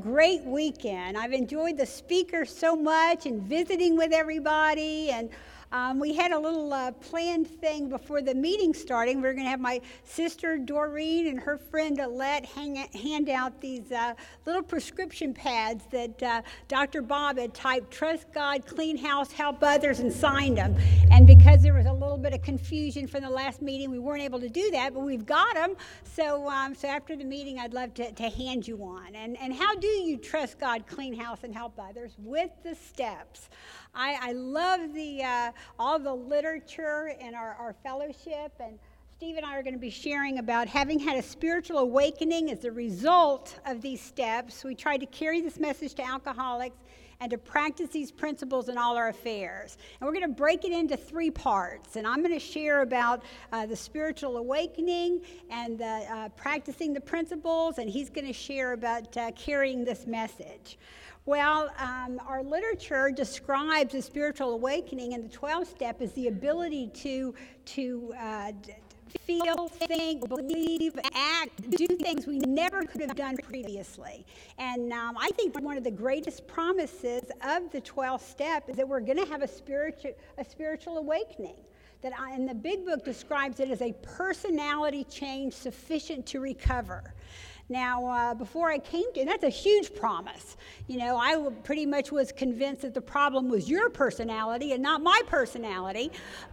great weekend. I've enjoyed the speakers so much and visiting with everybody and um, we had a little uh, planned thing before the meeting starting. We are going to have my sister Doreen and her friend Alette hang, hand out these uh, little prescription pads that uh, Dr. Bob had typed Trust God, Clean House, Help Others, and signed them. And because there was a little bit of confusion from the last meeting, we weren't able to do that, but we've got them. So, um, so after the meeting, I'd love to, to hand you one. And, and how do you trust God, clean house, and help others? With the steps. I, I love the, uh, all the literature and our, our fellowship. And Steve and I are going to be sharing about having had a spiritual awakening as a result of these steps. We tried to carry this message to alcoholics and to practice these principles in all our affairs. And we're going to break it into three parts. And I'm going to share about uh, the spiritual awakening and the, uh, practicing the principles, and he's going to share about uh, carrying this message. Well, um, our literature describes a spiritual awakening, and the 12 step is the ability to, to uh, feel, think, believe, act, do things we never could have done previously. And um, I think one of the greatest promises of the 12th step is that we're going to have a spiritual, a spiritual awakening. That I, and the big book describes it as a personality change sufficient to recover. Now, uh, before I came to, and that's a huge promise. You know, I pretty much was convinced that the problem was your personality and not my personality.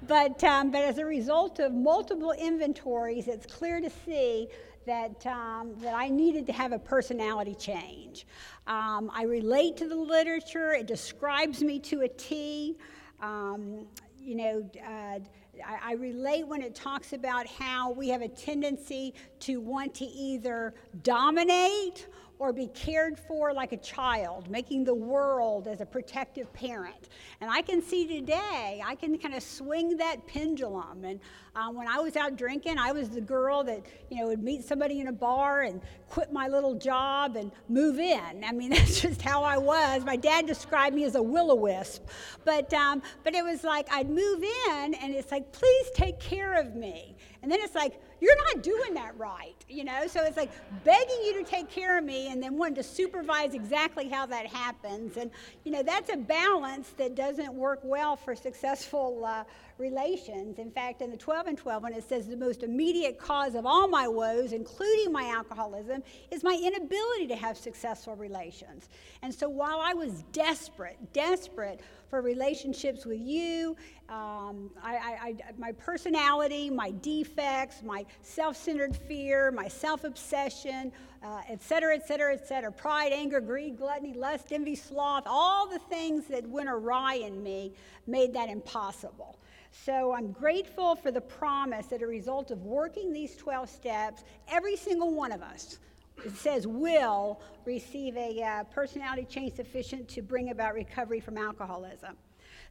But, um, but as a result of multiple inventories, it's clear to see that, um, that I needed to have a personality change. Um, I relate to the literature, it describes me to a T. Um, you know, uh, I, I relate when it talks about how we have a tendency to want to either dominate or be cared for like a child, making the world as a protective parent. And I can see today, I can kind of swing that pendulum. And uh, when I was out drinking, I was the girl that, you know, would meet somebody in a bar and quit my little job and move in. I mean, that's just how I was. My dad described me as a will-o-wisp. But, um, but it was like I'd move in and it's like, please take care of me. And then it's like, you're not doing that right, you know? So it's like begging you to take care of me and then wanting to supervise exactly how that happens. And, you know, that's a balance that doesn't work well for successful uh, relations. In fact, in the 12 and 12, when it says the most immediate cause of all my woes, including my alcoholism, is my inability to have successful relations. And so while I was desperate, desperate for relationships with you, um, I, I, I, my personality, my defects, my self centered fear, my self obsession, uh, et cetera, et cetera, et cetera, pride, anger, greed, gluttony, lust, envy, sloth, all the things that went awry in me made that impossible. So I'm grateful for the promise that a result of working these 12 steps, every single one of us, it says will receive a uh, personality change sufficient to bring about recovery from alcoholism.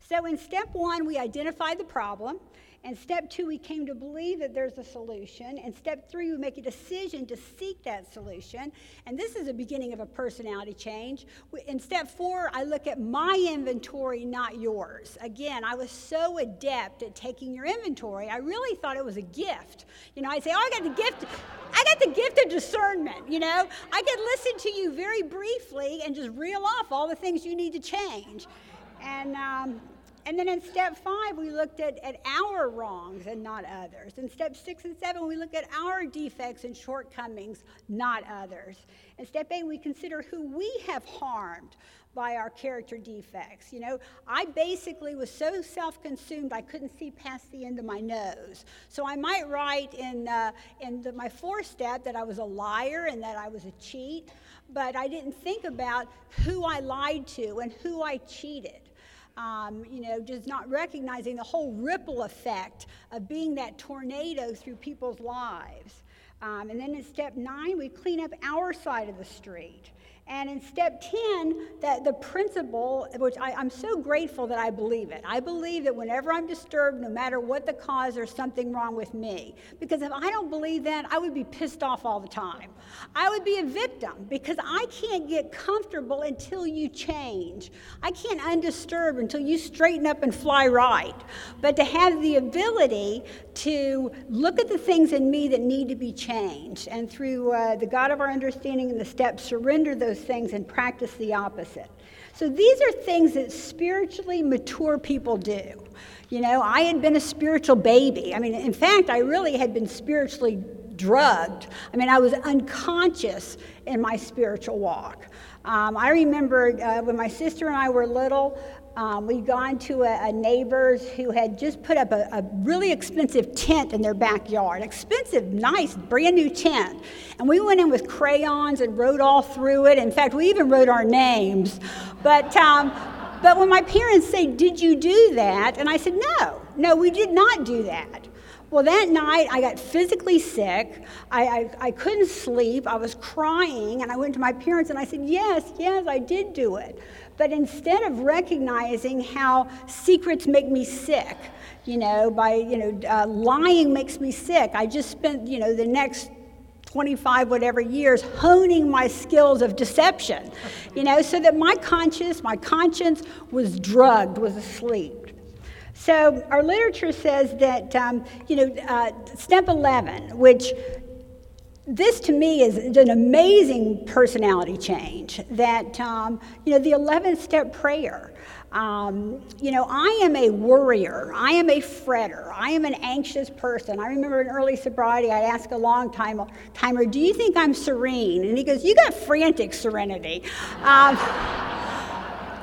So in step one, we identify the problem. And step two, we came to believe that there's a solution. And step three, we make a decision to seek that solution. And this is the beginning of a personality change. In step four, I look at my inventory, not yours. Again, I was so adept at taking your inventory, I really thought it was a gift. You know, I'd say, oh, I got the gift. I got the gift of discernment, you know. I could listen to you very briefly and just reel off all the things you need to change. And um, and then in step five, we looked at, at our wrongs and not others. In step six and seven, we look at our defects and shortcomings, not others. In step eight, we consider who we have harmed by our character defects. You know, I basically was so self consumed I couldn't see past the end of my nose. So I might write in, uh, in the, my fourth step that I was a liar and that I was a cheat, but I didn't think about who I lied to and who I cheated um, you know, just not recognizing the whole ripple effect of being that tornado through people's lives. Um, and then in step nine, we clean up our side of the street. And in step 10, that the principle, which I, am so grateful that I believe it. I believe that whenever I'm disturbed, no matter what the cause, there's something wrong with me. Because if I don't believe that, I would be pissed off all the time. I would be a victim because I can't get comfortable until you change. I can't undisturbed until you straighten up and fly right. But to have the ability to look at the things in me that need to be changed changed. And through uh, the God of our understanding and the steps, surrender those things and practice the opposite. So these are things that spiritually mature people do. You know, I had been a spiritual baby. I mean, in fact, I really had been spiritually drugged. I mean, I was unconscious in my spiritual walk. Um, I remember uh, when my sister and I were little, um, we'd gone to a, a, neighbor's who had just put up a, a, really expensive tent in their backyard. Expensive, nice, brand new tent. And we went in with crayons and wrote all through it. In fact, we even wrote our names. But, um, but when my parents say, Did you do that? And I said, No, no, we did not do that. Well, that night I got physically sick. I, I, I, couldn't sleep. I was crying. And I went to my parents and I said, Yes, yes, I did do it. But instead of recognizing how secrets make me sick, you know, by, you know, uh, lying makes me sick, I just spent, you know, the next 25 whatever years honing my skills of deception you know so that my conscience my conscience was drugged was asleep. So our literature says that um, you know uh, step 11 which this to me is an amazing personality change that um, you know the 11th step prayer. Um, you know i am a worrier. I am a fretter. I am an anxious person. I remember in early sobriety i'd ask a long time timer do you think i'm serene? And he goes you got frantic serenity. Um,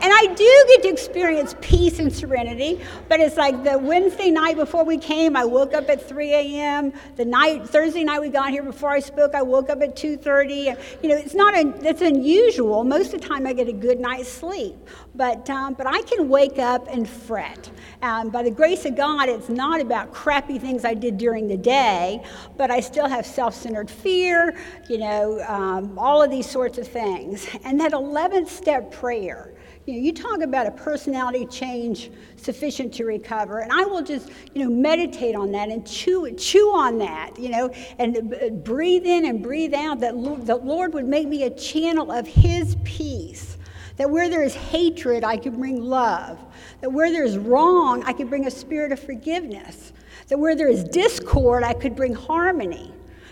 and I do get to experience peace and serenity, but it's like the Wednesday night before we came, I woke up at 3 a.m. The night Thursday night we got here before I spoke, I woke up at 2:30. You know, it's not a, it's unusual. Most of the time I get a good night's sleep, but um, but I can wake up and fret. Um, by the grace of God, it's not about crappy things I did during the day, but I still have self-centered fear. You know, um, all of these sorts of things, and that 11th step prayer you know, you talk about a personality change sufficient to recover, and I will just, you know, meditate on that and chew, chew on that, you know, and breathe in and breathe out that the Lord would make me a channel of His peace. That where there is hatred, I could bring love. That where there is wrong, I could bring a spirit of forgiveness. That where there is discord, I could bring harmony.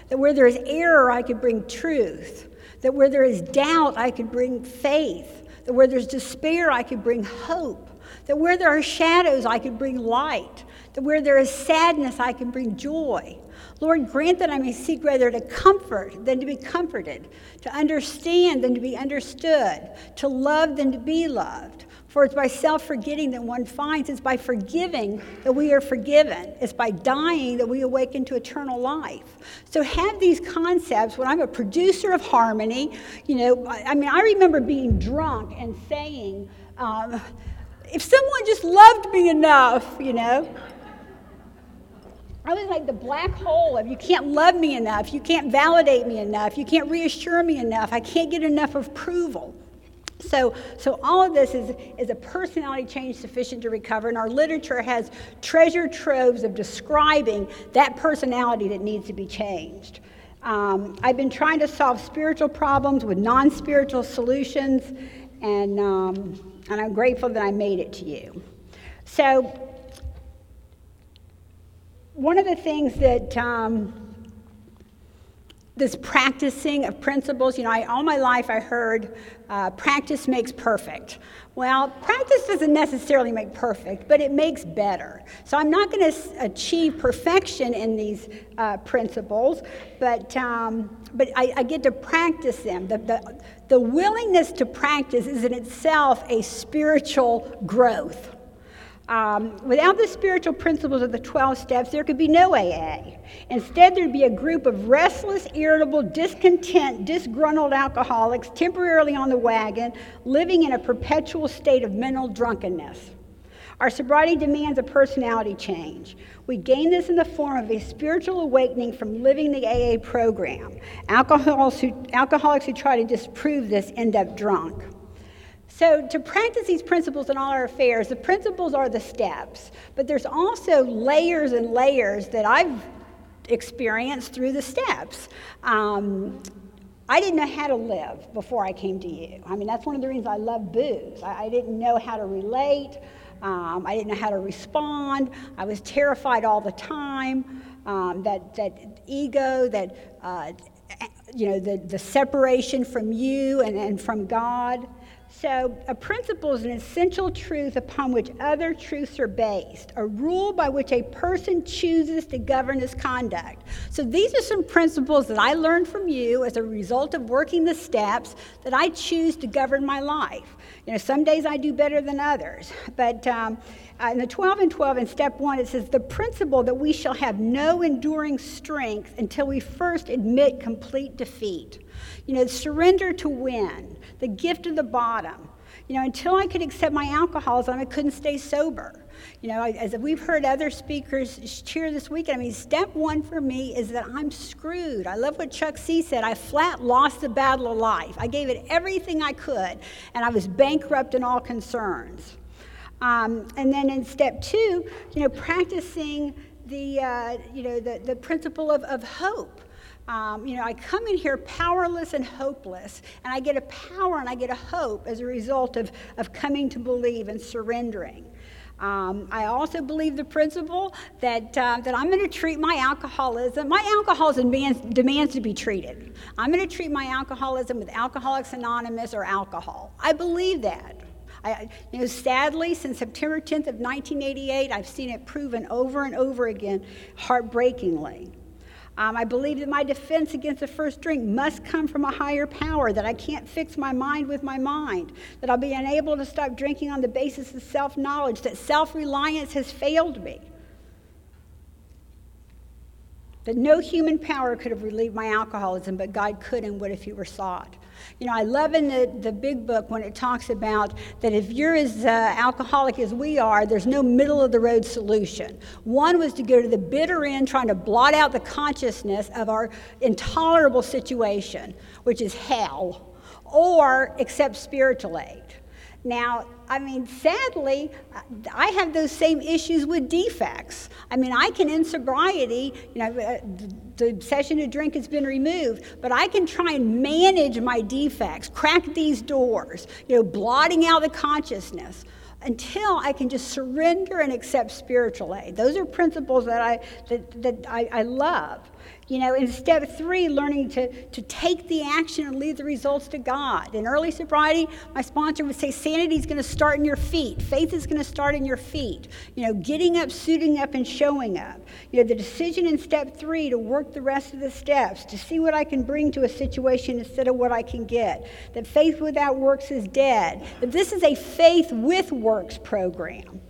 That where there is error, I could bring truth. That where there is doubt, I could bring faith that where there's despair, I could bring hope. That where there are shadows, I could bring light. That where there is sadness, I can bring joy. Lord, grant that I may seek rather to comfort than to be comforted, to understand than to be understood, to love than to be loved. For it's by self forgetting that one finds, it's by forgiving that we are forgiven. It's by dying that we awaken to eternal life. So have these concepts when I'm a producer of harmony. You know, I mean, I remember being drunk and saying, um, if someone just loved me enough, you know. I was like the black hole of you can't love me enough, you can't validate me enough, you can't reassure me enough, I can't get enough approval. So, so all of this is, is a personality change sufficient to recover, and our literature has treasure troves of describing that personality that needs to be changed. Um, I've been trying to solve spiritual problems with non spiritual solutions, and, um, and I'm grateful that I made it to you. So, one of the things that um, this practicing of principles. You know, I, all my life I heard uh, practice makes perfect. Well, practice doesn't necessarily make perfect, but it makes better. So I'm not going to achieve perfection in these uh, principles, but, um, but I, I, get to practice them. The, the, the willingness to practice is in itself a spiritual growth. Um, without the spiritual principles of the 12 steps, there could be no AA. Instead, there'd be a group of restless, irritable, discontent, disgruntled alcoholics temporarily on the wagon, living in a perpetual state of mental drunkenness. Our sobriety demands a personality change. We gain this in the form of a spiritual awakening from living the AA program. Alcoholics who, alcoholics who try to disprove this end up drunk. So, to practice these principles in all our affairs, the principles are the steps, but there's also layers and layers that I've experienced through the steps. Um, I didn't know how to live before I came to you. I mean, that's one of the reasons I love booze. I, I didn't know how to relate, um, I didn't know how to respond, I was terrified all the time. um, that, that ego, that, uh, you know, the, the separation from you and, and from God. So, a principle is an essential truth upon which other truths are based, a rule by which a person chooses to govern his conduct. So, these are some principles that I learned from you as a result of working the steps that I choose to govern my life. You know, some days I do better than others, but um, uh, in the 12 and 12 in step one, it says, The principle that we shall have no enduring strength until we first admit complete defeat. You know, surrender to win, the gift of the bottom. You know, until I could accept my alcoholism, I couldn't stay sober. You know, as we've heard other speakers cheer this weekend, I mean, step one for me is that I'm screwed. I love what Chuck C said. I flat lost the battle of life. I gave it everything I could, and I was bankrupt in all concerns. Um, and then in step two, you know, practicing the, uh, you know, the, the principle of, of hope. Um, you know, I come in here powerless and hopeless, and I get a power and I get a hope as a result of, of coming to believe and surrendering. Um, I also believe the principle that, uh, that I'm going to treat my alcoholism, my alcoholism demands, demands to be treated. I'm going to treat my alcoholism with Alcoholics Anonymous or alcohol. I believe that. I, you know, sadly, since September 10th of 1988, I've seen it proven over and over again, heartbreakingly. Um, I believe that my defense against the first drink must come from a higher power, that I can't fix my mind with my mind, that I'll be unable to stop drinking on the basis of self knowledge, that self reliance has failed me that no human power could have relieved my alcoholism, but God could and would if He were sought. You know, I love in the, the big book when it talks about that if you're as uh, alcoholic as we are, there's no middle of the road solution. One was to go to the bitter end, trying to blot out the consciousness of our intolerable situation, which is hell, or accept spiritual aid. Now, I mean, sadly, I have those same issues with defects. I mean, I can, in sobriety, you know, uh, the obsession to drink has been removed, but I can try and manage my defects, crack these doors, you know, blotting out the consciousness until I can just surrender and accept spiritual aid. Those are principles that I, that, that I, I love. You know, in step three, learning to, to take the action and leave the results to God. In early sobriety, my sponsor would say sanity is going to start in your feet. Faith is going to start in your feet. You know, getting up, suiting up, and showing up. You know, the decision in step three to work the rest of the steps, to see what I can bring to a situation instead of what I can get. That faith without works is dead. That this is a faith with works program.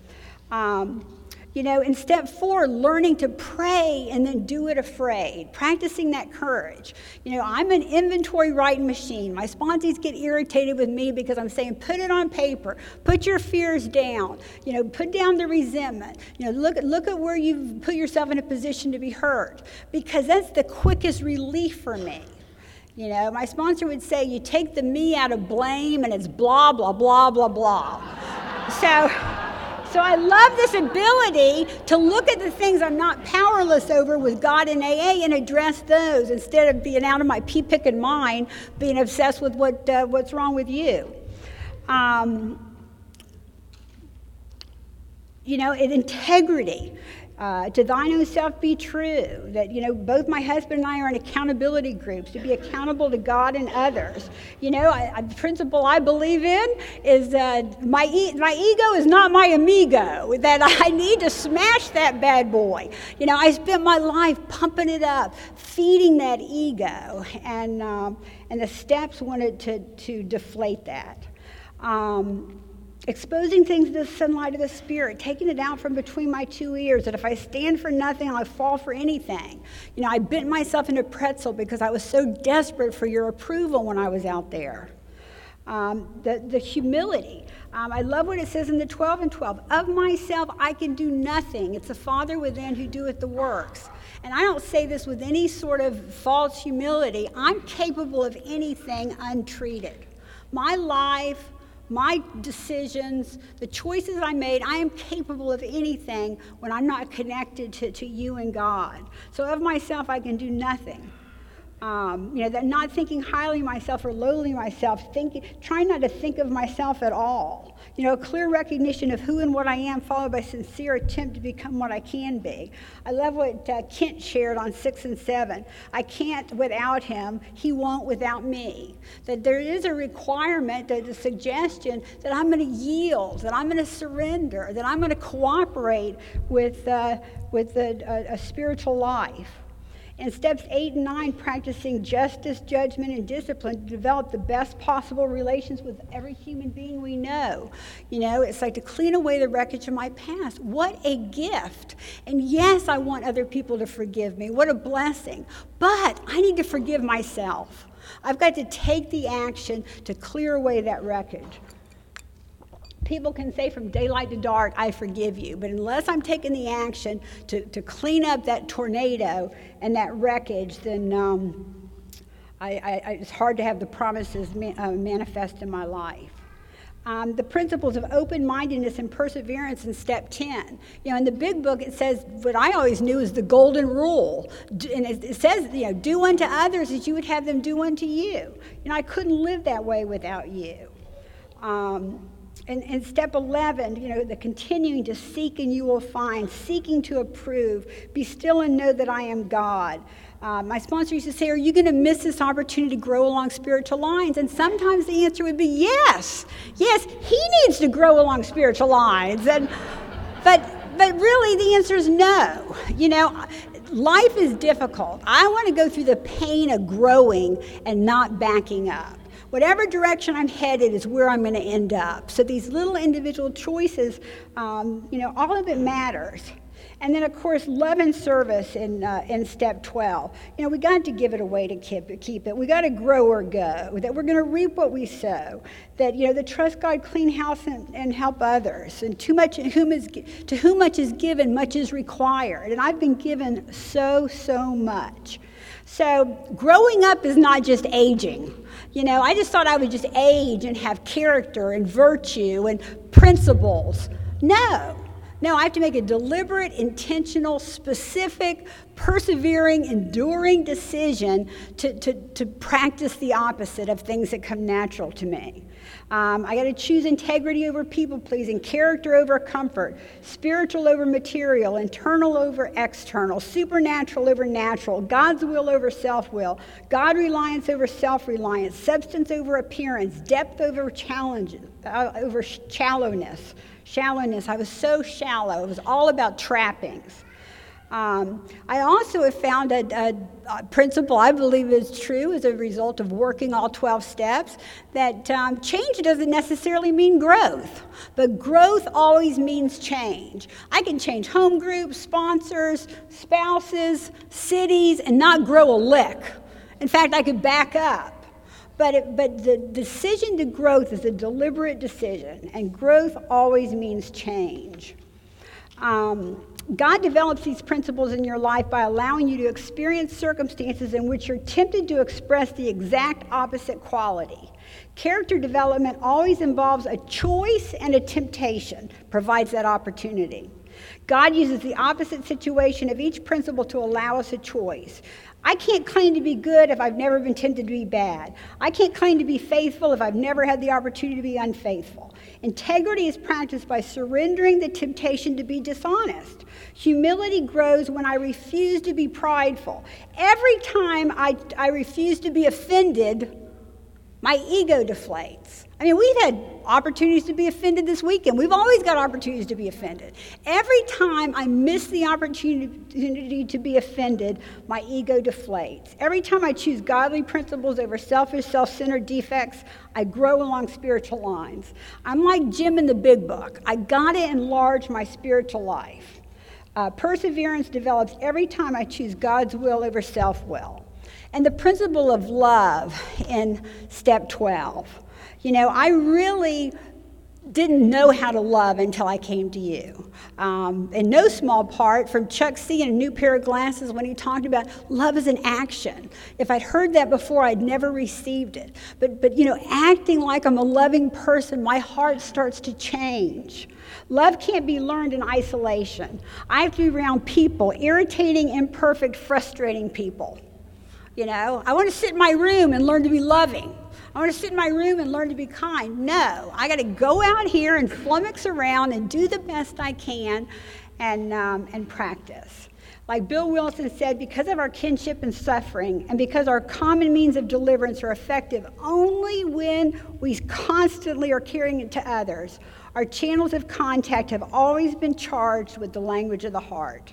Um, you know, in step four, learning to pray and then do it afraid, practicing that courage. You know, I'm an inventory writing machine. My sponsees get irritated with me because I'm saying, put it on paper, put your fears down, you know, put down the resentment. You know, look, look at where you've put yourself in a position to be hurt because that's the quickest relief for me. You know, my sponsor would say, you take the me out of blame and it's blah, blah, blah, blah, blah. so, so I love this ability to look at the things I'm not powerless over with God and AA and address those instead of being out of my pea picking mind, being obsessed with what, uh, what's wrong with you. Um, you know, in integrity uh, to thine own self be true. That, you know, both my husband and I are in accountability groups to be accountable to God and others. You know, I, the principle I believe in is uh, my, e- my ego is not my amigo, that I need to smash that bad boy. You know, I spent my life pumping it up, feeding that ego, and, um, and the steps wanted to, to deflate that. Um, exposing things to the sunlight of the Spirit, taking it out from between my two ears, that if I stand for nothing, I fall for anything. You know, I bent myself into a pretzel because I was so desperate for your approval when I was out there. Um, the, the humility. Um, I love what it says in the 12 and 12. Of myself, I can do nothing. It's the Father within who doeth the works. And I don't say this with any sort of false humility. I'm capable of anything untreated. My life, my decisions, the choices I made, I am capable of anything when I'm not connected to, to you and God. So of myself, I can do nothing. Um, you know, that not thinking highly of myself or lowly myself, thinking, trying not to think of myself at all. You know, a clear recognition of who and what I am, followed by sincere attempt to become what I can be. I love what uh, Kent shared on six and seven. I can't without him. He won't without me. That there is a requirement, that a suggestion that I'm going to yield, that I'm going to surrender, that I'm going to cooperate with uh, with a, a, a spiritual life. In steps eight and nine, practicing justice, judgment, and discipline to develop the best possible relations with every human being we know. You know, it's like to clean away the wreckage of my past. What a gift. And yes, I want other people to forgive me. What a blessing. But I need to forgive myself. I've got to take the action to clear away that wreckage. People can say from daylight to dark, I forgive you. But unless I'm taking the action to, to clean up that tornado and that wreckage, then um, I, I, it's hard to have the promises uh, manifest in my life. Um, the principles of open mindedness and perseverance in step 10. You know, in the big book, it says what I always knew is the golden rule. And it, says, you know, do unto others as you would have them do unto you. You know, I couldn't live that way without you. Um, and, and step 11, you know, the continuing to seek and you will find, seeking to approve, be still and know that I am God. Uh, my sponsor used to say, Are you going to miss this opportunity to grow along spiritual lines? And sometimes the answer would be yes. Yes, he needs to grow along spiritual lines. And, but, but really, the answer is no. You know, life is difficult. I want to go through the pain of growing and not backing up whatever direction I'm headed is where I'm going to end up. So these little individual choices, um, you know, all of it matters. And then, of course, love and service in, uh, in step 12. You know, we got to give it away to keep. Keep it. We got to grow or go, that we're going to reap what we sow, that, you know, the trust God, clean house, and, and help others. And too much, whom is, to whom much is given, much is required. And I've been given so, so much. So, growing up is not just aging. You know, I just thought I would just age and have character and virtue and principles. No. No, I have to make a deliberate, intentional, specific, persevering, enduring decision to, to, to practice the opposite of things that come natural to me. Um, I got to choose integrity over people pleasing, character over comfort, spiritual over material, internal over external, supernatural over natural, God's will over self will, God reliance over self reliance, substance over appearance, depth over challenge, uh, over shallowness. Shallowness. I was so shallow. It was all about trappings. Um, I also have found a, a, a, principle I believe is true as a result of working all 12 steps that um, change doesn't necessarily mean growth, but growth always means change. I can change home groups, sponsors, spouses, cities, and not grow a lick. In fact, I could back up. But, it, but the decision to growth is a deliberate decision, and growth always means change. Um, God develops these principles in your life by allowing you to experience circumstances in which you're tempted to express the exact opposite quality. Character development always involves a choice and a temptation, provides that opportunity. God uses the opposite situation of each principle to allow us a choice. I can't claim to be good if I've never been tempted to be bad. I can't claim to be faithful if I've never had the opportunity to be unfaithful. Integrity is practiced by surrendering the temptation to be dishonest. Humility grows when I refuse to be prideful. Every time I, I refuse to be offended, my ego deflates. I mean, we've had opportunities to be offended this weekend. We've always got opportunities to be offended. Every time I miss the opportunity to be offended, my ego deflates. Every time I choose godly principles over selfish, self centered defects, I grow along spiritual lines. I'm like Jim in the big book. I got to enlarge my spiritual life. Uh, perseverance develops every time I choose God's will over self will. And the principle of love in step 12. You know, I really didn't know how to love until I came to you. Um, in no small part from Chuck C. a new pair of glasses when he talked about love as an action. If I'd heard that before, I'd never received it. But, but you know, acting like I'm a loving person, my heart starts to change. Love can't be learned in isolation. I have to be around people, irritating, imperfect, frustrating people. You know, I want to sit in my room and learn to be loving. I want to sit in my room and learn to be kind. No, I got to go out here and flummox around and do the best I can and, um, and practice. Like Bill Wilson said, because of our kinship and suffering, and because our common means of deliverance are effective only when we constantly are carrying it to others, our channels of contact have always been charged with the language of the heart.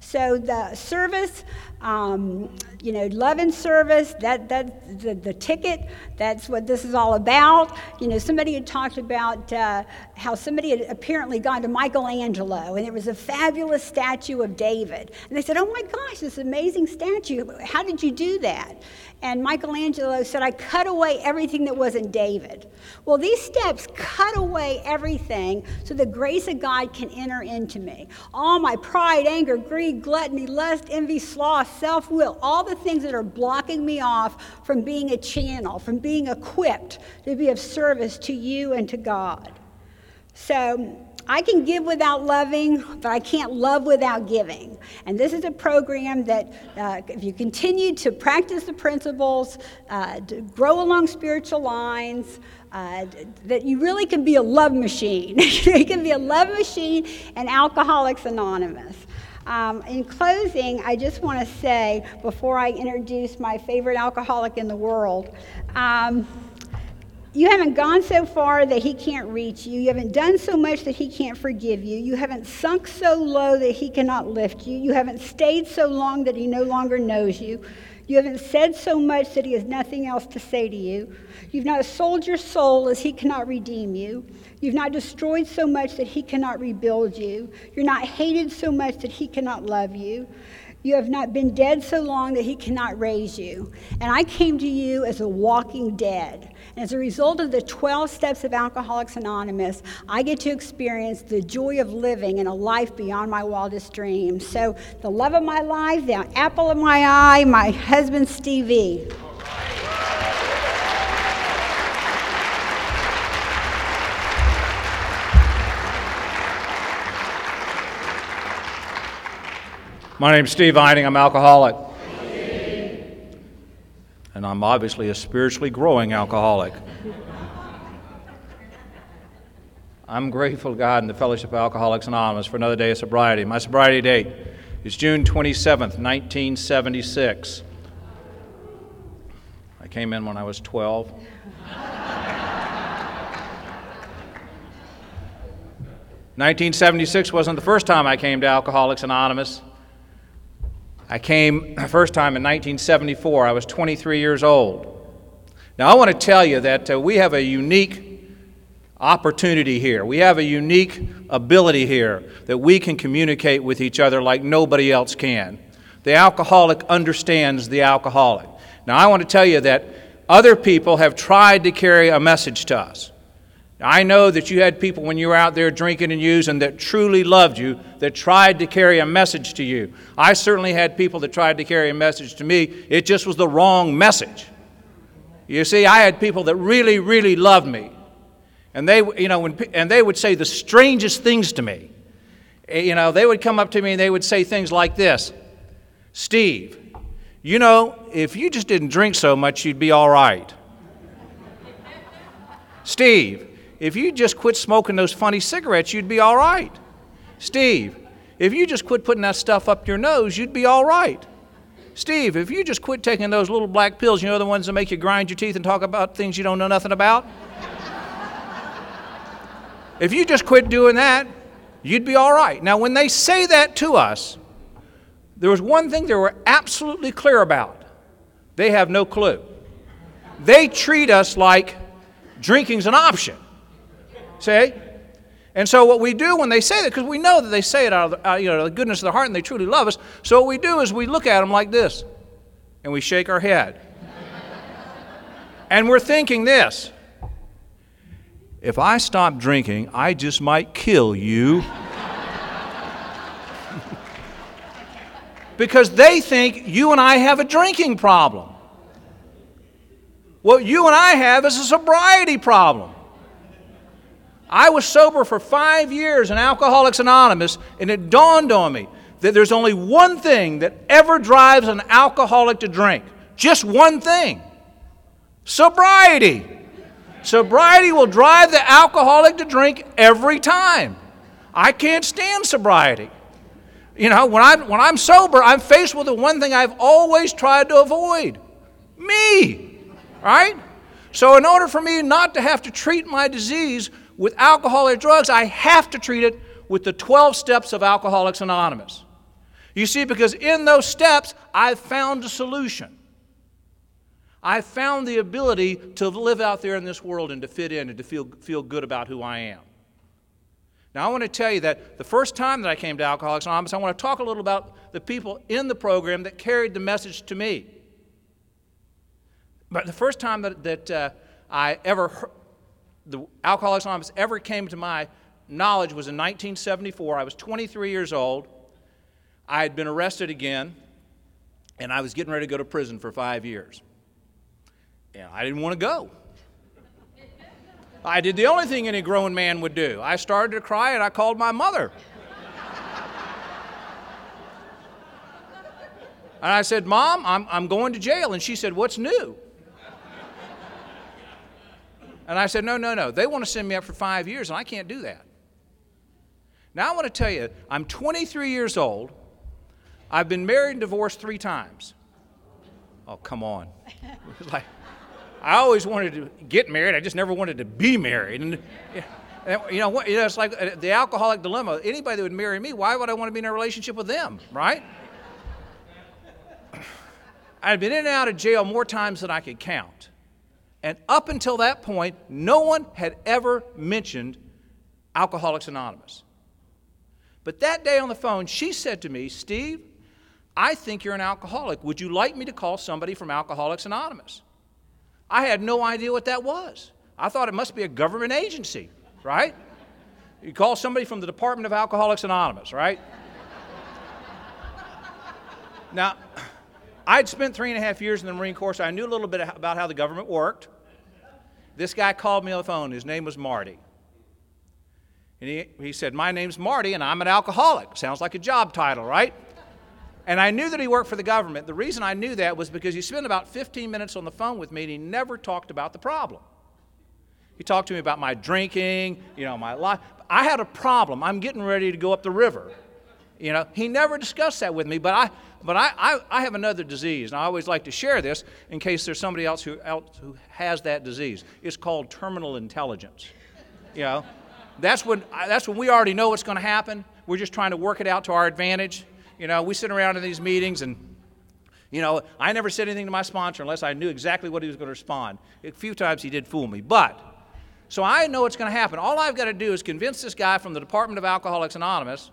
So the service, um, you know, love and service, that, that the, the ticket, that's what this is all about. You know, somebody had talked about uh, how somebody had apparently gone to Michelangelo and there was a fabulous statue of David. And they said, oh my gosh, this amazing statue. How did you do that? And Michelangelo said, I cut away everything that wasn't David. Well, these steps cut away everything so the grace of God can enter into me. All my pride, anger, greed, gluttony, lust, envy, sloth, self will, all the things that are blocking me off from being a channel, from being equipped to be of service to you and to God. So, I can give without loving, but I can't love without giving. And this is a program that, uh, if you continue to practice the principles, uh, to grow along spiritual lines, uh, that you really can be a love machine. you can be a love machine and Alcoholics Anonymous. Um, in closing, I just want to say, before I introduce my favorite alcoholic in the world, um, you haven't gone so far that he can't reach you. You haven't done so much that he can't forgive you. You haven't sunk so low that he cannot lift you. You haven't stayed so long that he no longer knows you. You haven't said so much that he has nothing else to say to you. You've not sold your soul as he cannot redeem you. You've not destroyed so much that he cannot rebuild you. You're not hated so much that he cannot love you. You have not been dead so long that he cannot raise you. And I came to you as a walking dead. And as a result of the 12 steps of Alcoholics Anonymous, I get to experience the joy of living in a life beyond my wildest dreams. So, the love of my life, the apple of my eye, my husband, Stevie. My name's Steve Eining. I'm alcoholic. And I'm obviously a spiritually growing alcoholic. I'm grateful to God and the Fellowship of Alcoholics Anonymous for another day of sobriety. My sobriety date is June 27th, 1976. I came in when I was 12. 1976 wasn't the first time I came to Alcoholics Anonymous. I came first time in 1974. I was 23 years old. Now, I want to tell you that uh, we have a unique opportunity here. We have a unique ability here that we can communicate with each other like nobody else can. The alcoholic understands the alcoholic. Now, I want to tell you that other people have tried to carry a message to us. I know that you had people when you were out there drinking and using that truly loved you, that tried to carry a message to you. I certainly had people that tried to carry a message to me. It just was the wrong message. You see, I had people that really, really loved me. And they, you know, when, and they would say the strangest things to me. Eh, you know, they would come up to me and they would say things like this Steve, you know, if you just didn't drink so much, you'd be all right. Steve, if you just quit smoking those funny cigarettes, you'd be all right. Steve, if you just quit putting that stuff up your nose, you'd be all right. Steve, if you just quit taking those little black pills, you know the ones that make you grind your teeth and talk about things you don't know nothing about? if you just quit doing that, you'd be all right. Now, when they say that to us, there was one thing they were absolutely clear about they have no clue. They treat us like drinking's an option. See? And so what we do when they say that, because we know that they say it out of the, uh, you know, the goodness of their heart and they truly love us, so what we do is we look at them like this, and we shake our head. and we're thinking this, if I stop drinking, I just might kill you. because they think you and I have a drinking problem. What you and I have is a sobriety problem. I was sober for five years in Alcoholics Anonymous, and it dawned on me that there's only one thing that ever drives an alcoholic to drink just one thing sobriety. Sobriety will drive the alcoholic to drink every time. I can't stand sobriety. You know, when I'm, when I'm sober, I'm faced with the one thing I've always tried to avoid me, right? So, in order for me not to have to treat my disease with alcohol or drugs, I have to treat it with the 12 steps of Alcoholics Anonymous. You see, because in those steps, I've found a solution. I've found the ability to live out there in this world and to fit in and to feel, feel good about who I am. Now, I want to tell you that the first time that I came to Alcoholics Anonymous, I want to talk a little about the people in the program that carried the message to me. But the first time that, that uh, I ever heard, the Alcoholics Anonymous ever came to my knowledge was in 1974. I was 23 years old. I had been arrested again, and I was getting ready to go to prison for five years. And I didn't want to go. I did the only thing any grown man would do. I started to cry and I called my mother. and I said, Mom, I'm, I'm going to jail. And she said, What's new? And I said, No, no, no. They want to send me up for five years, and I can't do that. Now, I want to tell you, I'm 23 years old. I've been married and divorced three times. Oh, come on. like, I always wanted to get married. I just never wanted to be married. And, you know, you know, it's like uh, the alcoholic dilemma. Anybody that would marry me, why would I want to be in a relationship with them, right? I'd been in and out of jail more times than I could count. And up until that point, no one had ever mentioned Alcoholics Anonymous. But that day on the phone, she said to me, Steve, I think you're an alcoholic. Would you like me to call somebody from Alcoholics Anonymous? I had no idea what that was. I thought it must be a government agency, right? You call somebody from the Department of Alcoholics Anonymous, right? now, I'd spent three and a half years in the Marine Corps, so I knew a little bit about how the government worked. This guy called me on the phone. His name was Marty. And he, he said, My name's Marty, and I'm an alcoholic. Sounds like a job title, right? And I knew that he worked for the government. The reason I knew that was because he spent about 15 minutes on the phone with me and he never talked about the problem. He talked to me about my drinking, you know, my life. I had a problem. I'm getting ready to go up the river. You know, he never discussed that with me, but I but I, I, I have another disease, and I always like to share this in case there's somebody else who, else who has that disease. It's called terminal intelligence. You know, that's when, that's when we already know what's going to happen. We're just trying to work it out to our advantage. You know, we sit around in these meetings and you know, I never said anything to my sponsor unless I knew exactly what he was going to respond. A few times he did fool me, but so I know what's going to happen. All I've got to do is convince this guy from the Department of Alcoholics Anonymous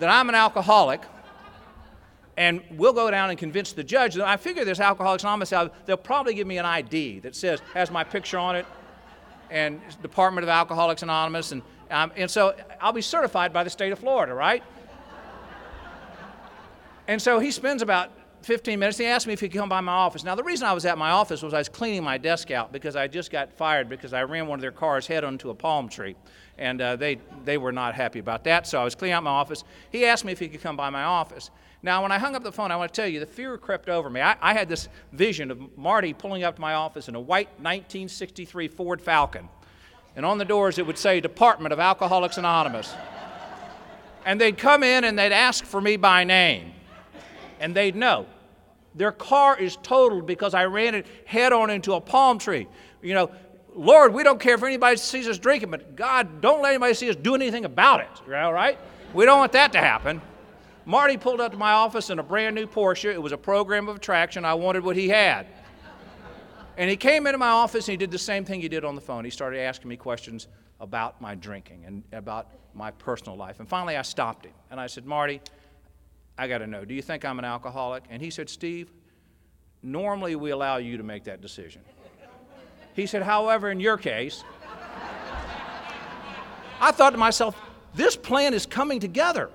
that I'm an alcoholic, and we'll go down and convince the judge that I figure this Alcoholics Anonymous, they'll probably give me an ID that says, has my picture on it, and Department of Alcoholics Anonymous, and, um, and so I'll be certified by the state of Florida, right? And so he spends about 15 minutes. He asked me if he could come by my office. Now, the reason I was at my office was I was cleaning my desk out because I just got fired because I ran one of their cars head onto a palm tree. And uh, they, they were not happy about that, so I was cleaning out my office. He asked me if he could come by my office. Now, when I hung up the phone, I want to tell you, the fear crept over me. I, I had this vision of Marty pulling up to my office in a white 1963 Ford Falcon. And on the doors, it would say Department of Alcoholics Anonymous. and they'd come in and they'd ask for me by name and they'd know. Their car is totaled because I ran it head on into a palm tree. You know, Lord, we don't care if anybody sees us drinking, but God, don't let anybody see us do anything about it. All right? We don't want that to happen. Marty pulled up to my office in a brand new Porsche. It was a program of attraction. I wanted what he had. And he came into my office and he did the same thing he did on the phone. He started asking me questions about my drinking and about my personal life. And finally, I stopped him and I said, Marty, I got to know, do you think I'm an alcoholic? And he said, Steve, normally we allow you to make that decision. He said, however, in your case, I thought to myself, this plan is coming together.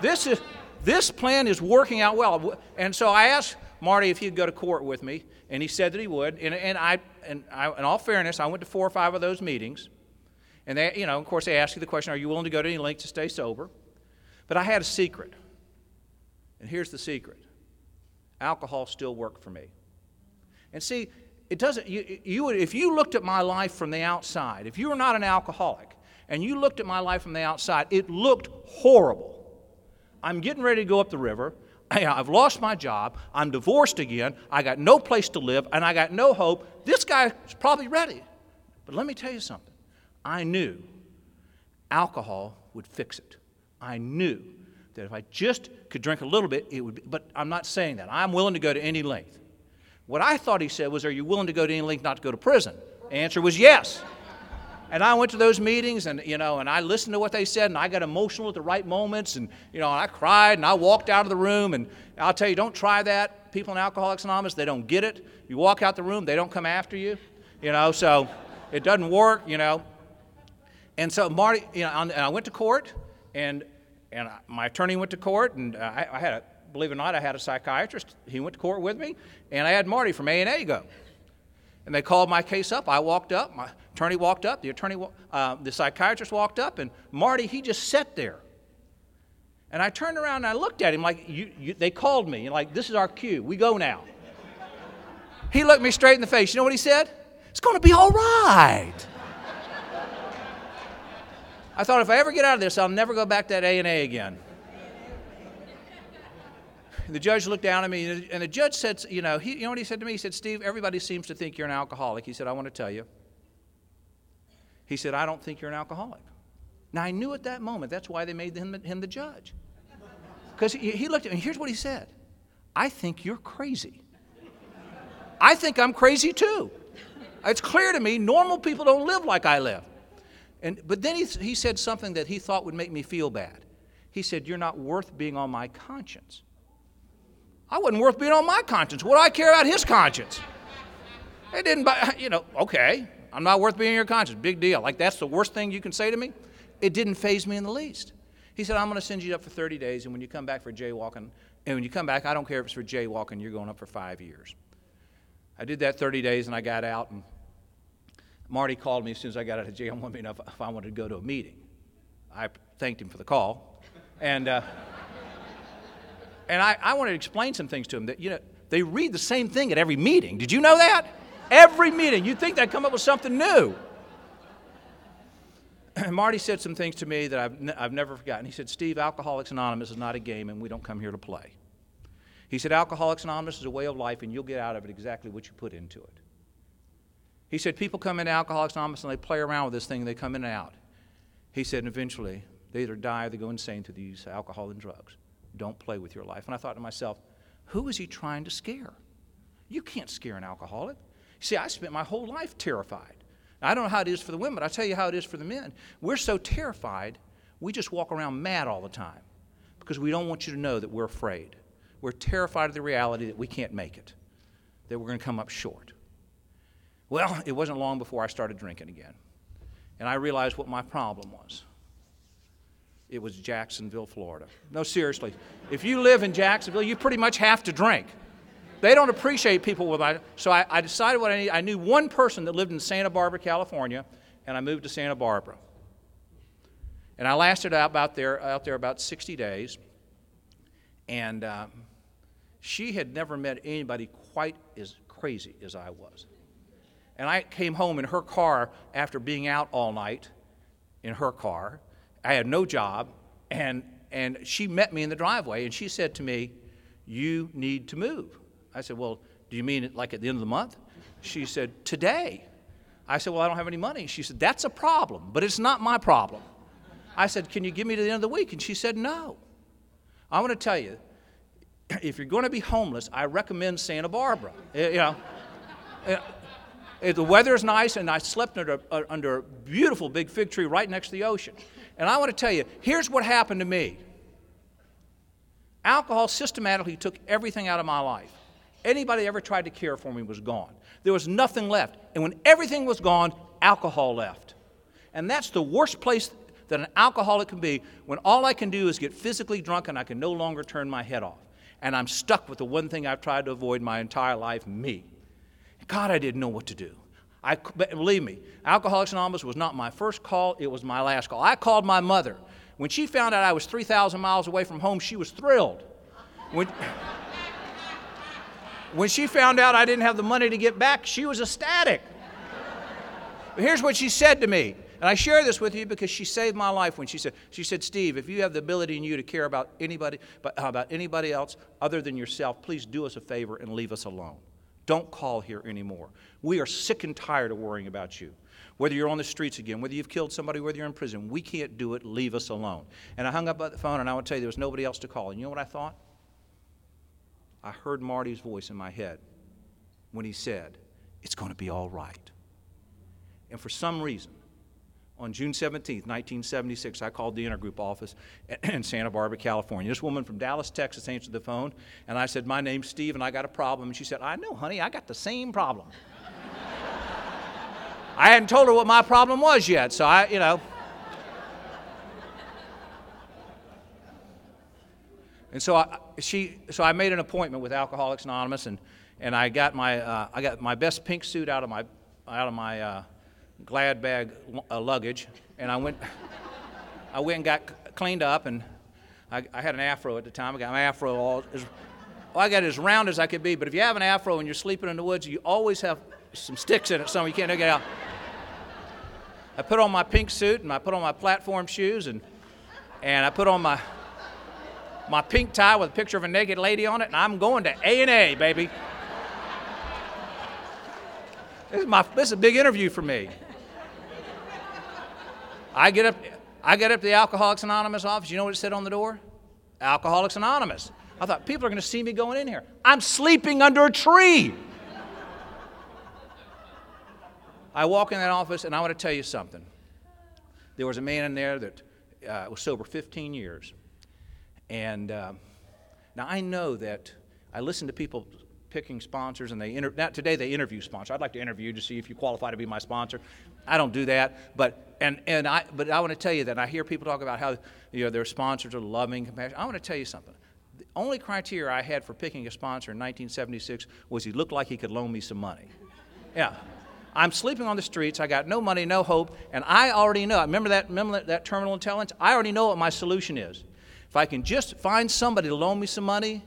This, is, this plan is working out well. And so I asked Marty if he'd go to court with me, and he said that he would. And, and, I, and I, in all fairness, I went to four or five of those meetings. And they, you know, of course, they ask you the question, are you willing to go to any length to stay sober? But I had a secret. And here's the secret alcohol still worked for me. And see, it doesn't, you, you would, if you looked at my life from the outside, if you were not an alcoholic, and you looked at my life from the outside, it looked horrible. I'm getting ready to go up the river. I've lost my job. I'm divorced again. I got no place to live, and I got no hope. This guy's probably ready. But let me tell you something. I knew alcohol would fix it. I knew that if I just could drink a little bit, it would be, but I'm not saying that. I'm willing to go to any length. What I thought he said was, Are you willing to go to any length not to go to prison? The answer was yes. And I went to those meetings and, you know, and I listened to what they said and I got emotional at the right moments and, you know, and I cried and I walked out of the room and I'll tell you, don't try that. People in Alcoholics Anonymous, they don't get it. You walk out the room, they don't come after you, you know, so it doesn't work, you know. And so Marty, you know, and I went to court and, and my attorney went to court and I, I had a, believe it or not, I had a psychiatrist. He went to court with me and I had Marty from A&A go. And they called my case up. I walked up. My attorney walked up. The attorney, uh, the psychiatrist walked up, and Marty, he just sat there. And I turned around and I looked at him like you, you, they called me, like this is our cue. We go now. he looked me straight in the face. You know what he said? It's going to be all right. I thought if I ever get out of this, I'll never go back to that A and A again the judge looked down at me, and the judge said, you know, he, you know what he said to me? He said, Steve, everybody seems to think you're an alcoholic. He said, I want to tell you. He said, I don't think you're an alcoholic. Now, I knew at that moment that's why they made him, him the judge. Because he, he looked at me, here's what he said I think you're crazy. I think I'm crazy too. It's clear to me normal people don't live like I live. And, but then he, he said something that he thought would make me feel bad. He said, You're not worth being on my conscience. I wasn't worth being on my conscience. What do I care about his conscience? It didn't, you know, okay, I'm not worth being your conscience. Big deal. Like, that's the worst thing you can say to me? It didn't phase me in the least. He said, I'm going to send you up for 30 days, and when you come back for jaywalking, and when you come back, I don't care if it's for jaywalking, you're going up for five years. I did that 30 days, and I got out, and Marty called me as soon as I got out of jail and wanted me know if I wanted to go to a meeting. I thanked him for the call. And, uh, and I, I wanted to explain some things to them that, you know, they read the same thing at every meeting. Did you know that? Every meeting. You'd think they'd come up with something new. Marty said some things to me that I've, n- I've never forgotten. He said, Steve, Alcoholics Anonymous is not a game and we don't come here to play. He said, Alcoholics Anonymous is a way of life and you'll get out of it exactly what you put into it. He said, people come into Alcoholics Anonymous and they play around with this thing and they come in and out. He said, and eventually they either die or they go insane through these alcohol and drugs. Don't play with your life. And I thought to myself, who is he trying to scare? You can't scare an alcoholic. See, I spent my whole life terrified. Now, I don't know how it is for the women, but I'll tell you how it is for the men. We're so terrified, we just walk around mad all the time because we don't want you to know that we're afraid. We're terrified of the reality that we can't make it, that we're going to come up short. Well, it wasn't long before I started drinking again. And I realized what my problem was it was Jacksonville, Florida. No, seriously. If you live in Jacksonville, you pretty much have to drink. They don't appreciate people with my So I, I decided what I need. I knew one person that lived in Santa Barbara, California, and I moved to Santa Barbara. And I lasted out, about there, out there about 60 days. And uh, she had never met anybody quite as crazy as I was. And I came home in her car after being out all night in her car I had no job, and, and she met me in the driveway, and she said to me, You need to move. I said, Well, do you mean like at the end of the month? She said, Today. I said, Well, I don't have any money. She said, That's a problem, but it's not my problem. I said, Can you give me to the end of the week? And she said, No. I want to tell you, if you're going to be homeless, I recommend Santa Barbara. You know, the weather is nice, and I slept under, uh, under a beautiful big fig tree right next to the ocean. And I want to tell you here's what happened to me alcohol systematically took everything out of my life. Anybody ever tried to care for me was gone. There was nothing left. And when everything was gone, alcohol left. And that's the worst place that an alcoholic can be when all I can do is get physically drunk and I can no longer turn my head off. And I'm stuck with the one thing I've tried to avoid my entire life me. God, I didn't know what to do. I, believe me, Alcoholics Anonymous was not my first call, it was my last call. I called my mother. When she found out I was 3,000 miles away from home, she was thrilled. When, When she found out I didn't have the money to get back, she was ecstatic. But here's what she said to me. And I share this with you because she saved my life when she said, she said, Steve, if you have the ability in you to care about anybody, about anybody else other than yourself, please do us a favor and leave us alone. Don't call here anymore. We are sick and tired of worrying about you. Whether you're on the streets again, whether you've killed somebody, whether you're in prison, we can't do it. Leave us alone. And I hung up the phone and I would tell you there was nobody else to call. And you know what I thought? I heard Marty's voice in my head when he said, It's going to be all right. And for some reason, on June 17, 1976, I called the intergroup office in Santa Barbara, California. This woman from Dallas, Texas answered the phone, and I said, My name's Steve, and I got a problem. And she said, I know, honey, I got the same problem. I hadn't told her what my problem was yet, so I, you know. And so I, she, so I made an appointment with Alcoholics Anonymous, and, and I got my, uh, I got my best pink suit out of my, out of my uh, glad bag uh, luggage, and I went, I went and got cleaned up, and I, I, had an afro at the time. I got my afro all, as, well, I got as round as I could be. But if you have an afro and you're sleeping in the woods, you always have some sticks in it, so you can't get out. I put on my pink suit and I put on my platform shoes and and I put on my my pink tie with a picture of a naked lady on it, and I'm going to A and A, baby. This is, my, this is a big interview for me. I get up, I get up to the Alcoholics Anonymous office. You know what it said on the door? Alcoholics Anonymous. I thought people are going to see me going in here. I'm sleeping under a tree. I walk in that office, and I want to tell you something. There was a man in there that uh, was sober 15 years. And uh, now I know that I listen to people picking sponsors, and they inter- today they interview sponsors. I'd like to interview to see if you qualify to be my sponsor. I don't do that, but and and I but I want to tell you that I hear people talk about how you know their sponsors are loving, compassionate. I want to tell you something. The only criteria I had for picking a sponsor in 1976 was he looked like he could loan me some money. Yeah. I'm sleeping on the streets. I got no money, no hope, and I already know. Remember that, remember that terminal intelligence? I already know what my solution is. If I can just find somebody to loan me some money,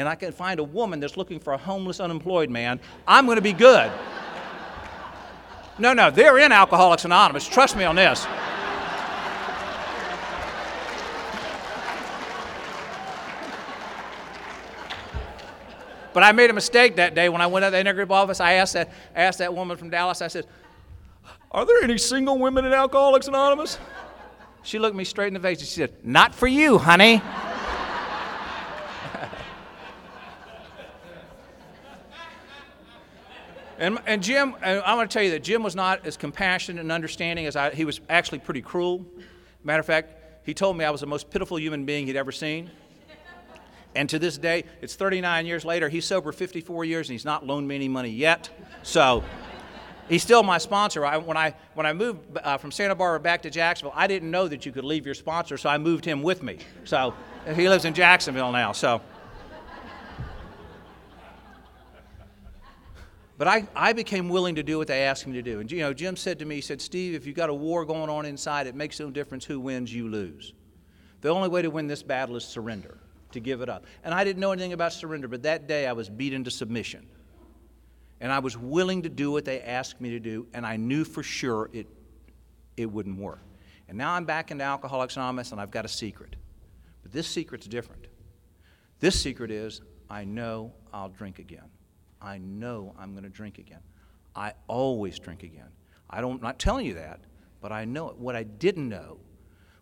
and I can find a woman that's looking for a homeless, unemployed man, I'm going to be good. No, no, they're in Alcoholics Anonymous. Trust me on this. But I made a mistake that day when I went to the intergroup office. I asked that, asked that woman from Dallas, I said, Are there any single women in Alcoholics Anonymous? She looked me straight in the face and she said, Not for you, honey. And, and Jim, I want to tell you that Jim was not as compassionate and understanding as I, he was actually pretty cruel. Matter of fact, he told me I was the most pitiful human being he'd ever seen. And to this day, it's 39 years later, he's sober 54 years and he's not loaned me any money yet. So he's still my sponsor. I, when, I, when I moved uh, from Santa Barbara back to Jacksonville, I didn't know that you could leave your sponsor, so I moved him with me. So he lives in Jacksonville now. So. But I, I became willing to do what they asked me to do. And you know, Jim said to me, he said, Steve, if you've got a war going on inside, it makes no difference who wins, you lose. The only way to win this battle is surrender, to give it up. And I didn't know anything about surrender, but that day I was beat into submission. And I was willing to do what they asked me to do, and I knew for sure it, it wouldn't work. And now I'm back into Alcoholics Anonymous, and I've got a secret. But this secret's different. This secret is I know I'll drink again. I know I'm going to drink again. I always drink again. I don't, I'm not telling you that, but I know it. What I didn't know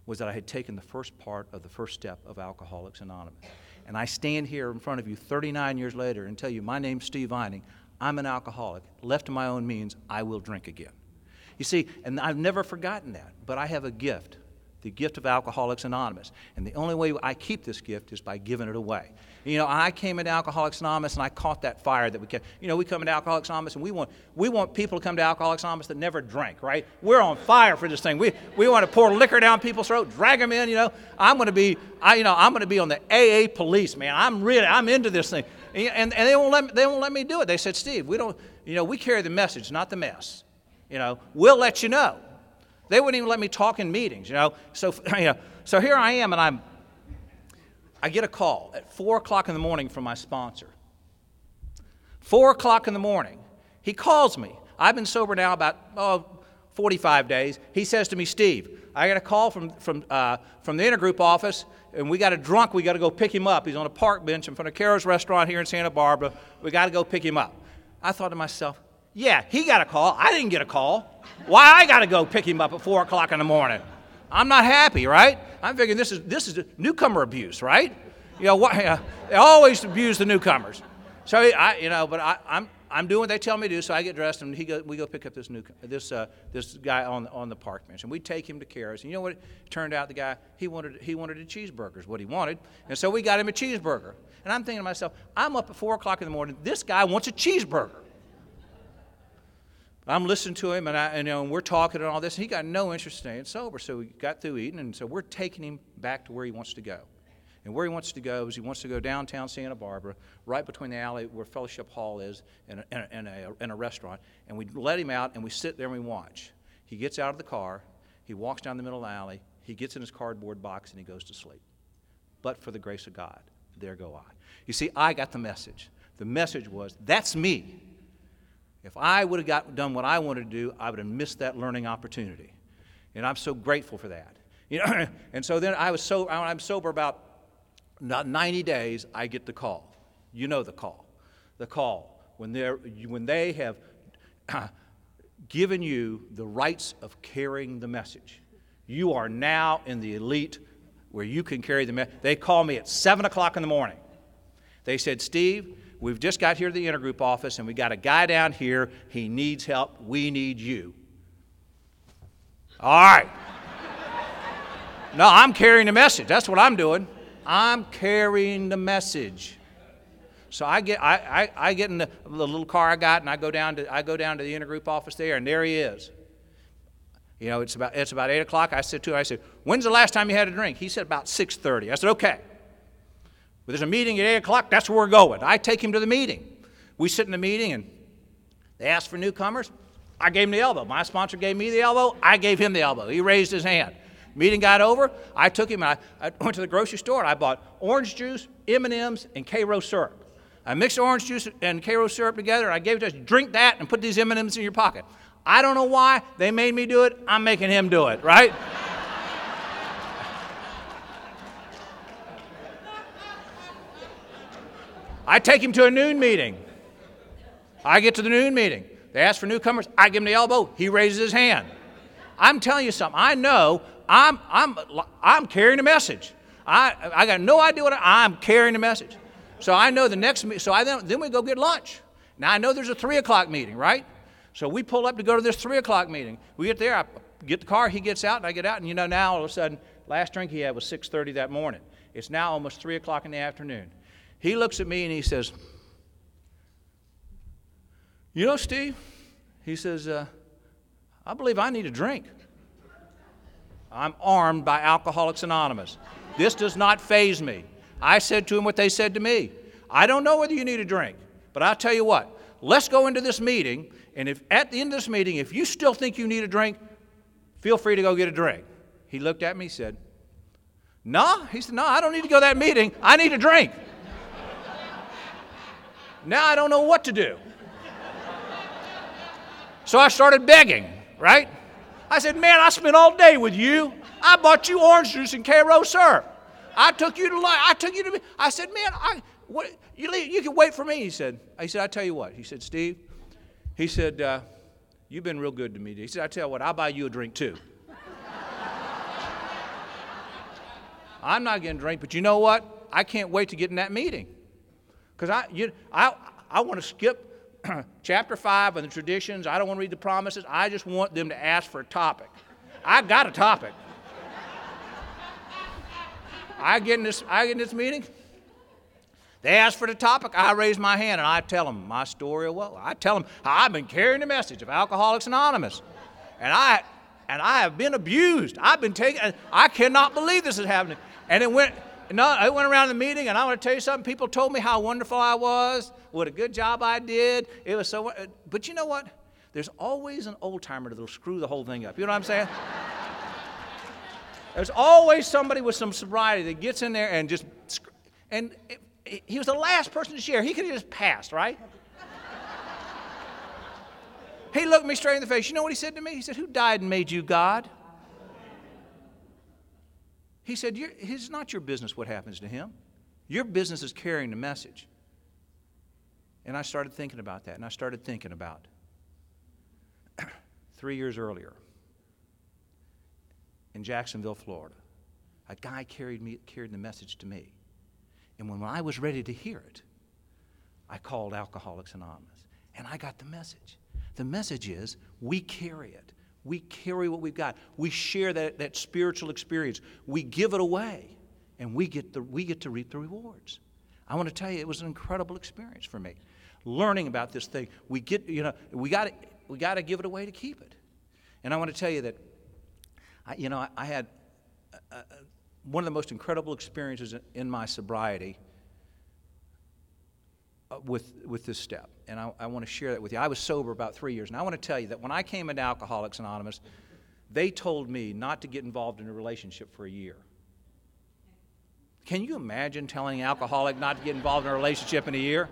was that I had taken the first part of the first step of Alcoholics Anonymous. And I stand here in front of you 39 years later and tell you, my name's Steve Vining. I'm an alcoholic. Left to my own means, I will drink again. You see, and I've never forgotten that, but I have a gift the gift of Alcoholics Anonymous. And the only way I keep this gift is by giving it away. You know, I came into Alcoholics Anonymous and I caught that fire that we kept. You know, we come into Alcoholics Anonymous and we want, we want people to come to Alcoholics Anonymous that never drank, right? We're on fire for this thing. We, we want to pour liquor down people's throat, drag them in, you know. I'm going to be, I, you know, I'm going to be on the AA police, man. I'm really, I'm into this thing. And, and they, won't let me, they won't let me do it. They said, Steve, we don't, you know, we carry the message, not the mess. You know, we'll let you know. They wouldn't even let me talk in meetings, you know. So, you know, so here I am, and I'm, I get a call at 4 o'clock in the morning from my sponsor. 4 o'clock in the morning, he calls me. I've been sober now about oh, 45 days. He says to me, Steve, I got a call from, from, uh, from the intergroup office, and we got a drunk. We got to go pick him up. He's on a park bench in front of Caro's restaurant here in Santa Barbara. We got to go pick him up. I thought to myself, yeah, he got a call. I didn't get a call. Why I got to go pick him up at 4 o'clock in the morning? I'm not happy, right? I'm thinking this is, this is newcomer abuse, right? You know, what, uh, they always abuse the newcomers. So, I, you know, but I, I'm, I'm doing what they tell me to do, so I get dressed and he go, we go pick up this new this uh, this guy on on the park bench, and we take him to Caro's. And you know what? It turned out the guy he wanted he wanted a cheeseburger is what he wanted, and so we got him a cheeseburger. And I'm thinking to myself, I'm up at four o'clock in the morning. This guy wants a cheeseburger. I'm listening to him, and, I, you know, and we're talking and all this. And he got no interest in staying sober, so we got through eating, and so we're taking him back to where he wants to go. And where he wants to go is he wants to go downtown Santa Barbara, right between the alley where Fellowship Hall is and a, and a, a restaurant. And we let him out and we sit there and we watch. He gets out of the car, he walks down the middle the alley, he gets in his cardboard box, and he goes to sleep. But for the grace of God, there go I. You see, I got the message. The message was, that's me. If I would have got, done what I wanted to do, I would have missed that learning opportunity. And I'm so grateful for that. You know, and so then I was so I'm sober about not 90 days, I get the call. You know the call. The call. When, they're, when they have given you the rights of carrying the message, you are now in the elite where you can carry the message. They call me at 7 o'clock in the morning. They said, Steve, we've just got here to the intergroup office and we got a guy down here. He needs help. We need you. All right. no, I'm carrying the message. That's what I'm doing. I'm carrying the message. So I get, I, I, I get in the, the, little car I got and I go down to, I go down to the intergroup office there and there he is. You know, it's about, it's about 8 o'clock. I said to him, I said, when's the last time you had a drink? He said about 6.30. I said, okay. But there's a meeting at 8 o'clock. That's where we're going. I take him to the meeting. We sit in the meeting and they ask for newcomers. I gave him the elbow. My sponsor gave me the elbow. I gave him the elbow. He raised his hand. Meeting got over. I took him and I, I went to the grocery store and I bought orange juice, M&Ms, and Karo syrup. I mixed orange juice and Karo syrup together and I gave it to him, drink that and put these M&Ms in your pocket. I don't know why they made me do it. I'm making him do it, right? I take him to a noon meeting. I get to the noon meeting. They ask for newcomers. I give him the elbow. He raises his hand. I'm telling you something. I know I'm, I'm, I'm carrying a message. I, I got no idea what I, I'm carrying a message. So I know the next, so I then, then we go get lunch. Now I know there's a three o'clock meeting, right? So we pull up to go to this three o'clock meeting. We get there, I get the car, he gets out, and I get out, and you know now all of a sudden, last drink he had was 6:30 that morning. It's now almost three o'clock in the afternoon. He looks at me and he says, "You know, Steve," he says, uh, "I believe I need a drink." I'm armed by Alcoholics Anonymous. This does not faze me. I said to him what they said to me. I don't know whether you need a drink, but I'll tell you what. Let's go into this meeting, and if at the end of this meeting, if you still think you need a drink, feel free to go get a drink. He looked at me, said, No. He said, No, I don't need to go to that meeting. I need a drink. Now I don't know what to do. So I started begging, right? I said, Man, I spent all day with you. I bought you orange juice and Karo syrup. I took you to lunch. I took you to. I said, Man, I, what, you, you can wait for me. He said, I said, I tell you what. He said, Steve, he said, uh, You've been real good to me. He said, I tell you what, I'll buy you a drink too. I'm not getting a drink, but you know what? I can't wait to get in that meeting. Because I, you, I, I want to skip chapter 5 and the traditions. I don't want to read the promises. I just want them to ask for a topic. I got a topic. I get in this, I get in this meeting. They ask for the topic. I raise my hand and I tell them my story. Well, I tell them how I've been carrying the message of Alcoholics Anonymous, and I and I have been abused. I've been taken. I cannot believe this is happening. And it went. No, I went around the meeting, and I want to tell you something. People told me how wonderful I was, what a good job I did. It was so. But you know what? There's always an old timer that'll screw the whole thing up. You know what I'm saying? There's always somebody with some sobriety that gets in there and just. And it, it, he was the last person to share. He could have just passed, right? He looked me straight in the face. You know what he said to me? He said, Who died and made you God? He said, It's not your business what happens to him. Your business is carrying the message. And I started thinking about that, and I started thinking about three years earlier in Jacksonville, Florida. A guy carried, me, carried the message to me. And when I was ready to hear it, I called Alcoholics Anonymous. And I got the message. The message is we carry it. We carry what we've got. We share that, that spiritual experience. We give it away. And we get, the, we get to reap the rewards. I want to tell you, it was an incredible experience for me. Learning about this thing. We get, you know, we got we got to give it away to keep it. And I want to tell you that, I, you know, I, I had uh, uh one of the most incredible experiences in my sobriety Uh, with, with this step. And I, I want to share that with you. I was sober about three years. And I want to tell you that when I came into Alcoholics Anonymous, they told me not to get involved in a relationship for a year. Can you imagine telling an alcoholic not to get involved in a relationship in a year?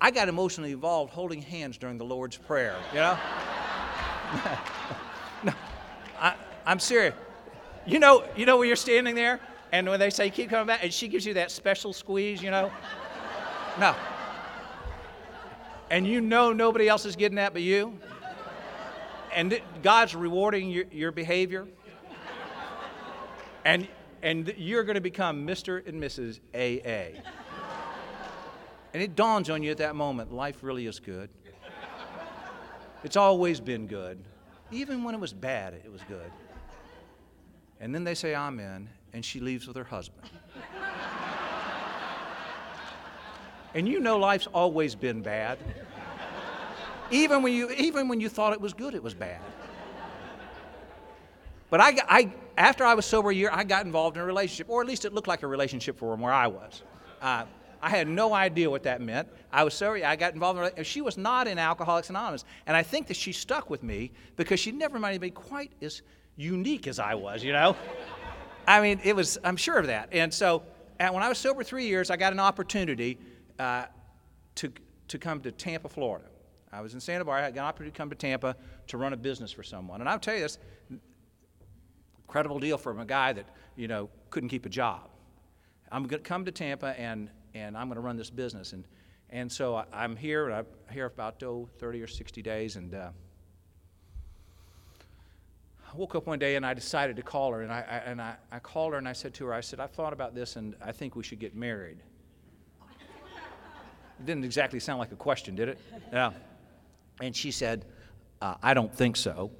I got emotionally involved holding hands during the Lord's Prayer, you know? no, I, I'm serious. You know, you know when you're standing there and when they say keep coming back and she gives you that special squeeze, you know? No. And you know nobody else is getting that but you. And God's rewarding your, your behavior. And, and you're going to become Mr. and Mrs. AA. And it dawns on you at that moment life really is good. It's always been good. Even when it was bad, it was good. And then they say amen, and she leaves with her husband. And you know life's always been bad. Even when you, even when you thought it was good, it was bad. But I, I, after I was sober a year, I got involved in a relationship, or at least it looked like a relationship for where I was. Uh, I had no idea what that meant. I was sorry. I got involved in She was not in Alcoholics Anonymous. And I think that she stuck with me because she never minded me quite as unique as I was, you know? I mean, it was, I'm sure of that. And so and when I was sober three years, I got an opportunity uh, to, to come to Tampa, Florida. I was in Santa Barbara. I got an opportunity to come to Tampa to run a business for someone. And I'll tell you this incredible deal for a guy that, you know, couldn't keep a job. I'm going to come to Tampa and, and I'm going to run this business. And, and so I, am here, and I'm here for about oh, 30 or 60 days. And uh, I woke up one day and I decided to call her, and I, I and I, I called her and I said to her, I said, I've thought about this and I think we should get married. It didn't exactly sound like a question, did it? Yeah. And she said, uh, I don't think so.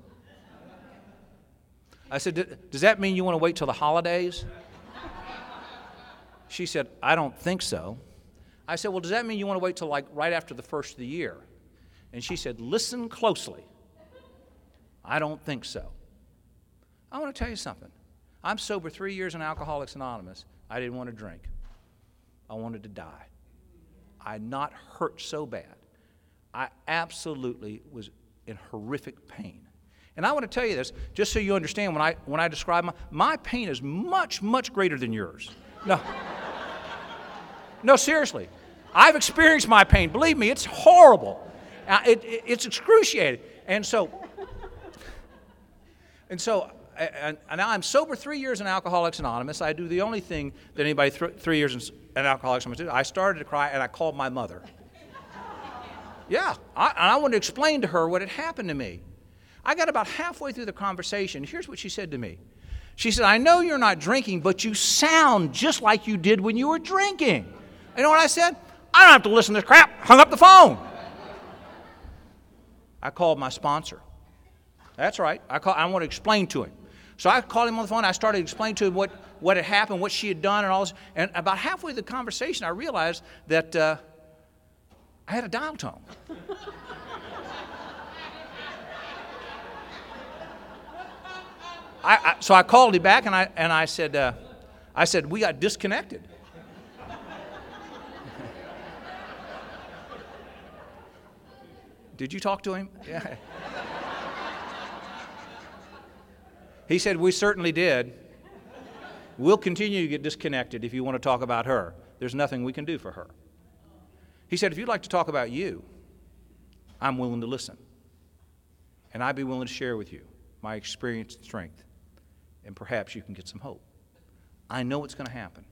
I said, Does that mean you want to wait till the holidays? She said, I don't think so. I said, Well, does that mean you want to wait till like right after the first of the year? And she said, Listen closely. I don't think so. I want to tell you something. I'm sober three years in Alcoholics Anonymous. I didn't want to drink. I wanted to die. I not hurt so bad. I absolutely was in horrific pain. And I want to tell you this, just so you understand when I, when I describe my, my pain is much, much greater than yours. No. No, seriously. I've experienced my pain. Believe me, it's horrible. Uh, it, it, it's excruciating. And so, and so and, and now I'm sober three years in Alcoholics Anonymous. I do the only thing that anybody th- three years in, in Alcoholics. I started to cry and I called my mother. Yeah, I, and I wanted to explain to her what had happened to me. I got about halfway through the conversation. Here's what she said to me. She said, I know you're not drinking, but you sound just like you did when you were drinking. You know what I said? I don't have to listen to this crap. Hung up the phone. I called my sponsor. That's right. I, call, I want to explain to him. So I called him on the phone. I started explaining to him what, what had happened, what she had done, and all this. And about halfway through the conversation, I realized that uh, I had a dial tone. I, I, so I called him back and I, and I said, uh, I said, we got disconnected. Did you talk to him? Yeah. He said, We certainly did. We'll continue to get disconnected if you want to talk about her. There's nothing we can do for her. He said, If you'd like to talk about you, I'm willing to listen. And I'd be willing to share with you my experience and strength. And perhaps you can get some hope. I know what's going to happen.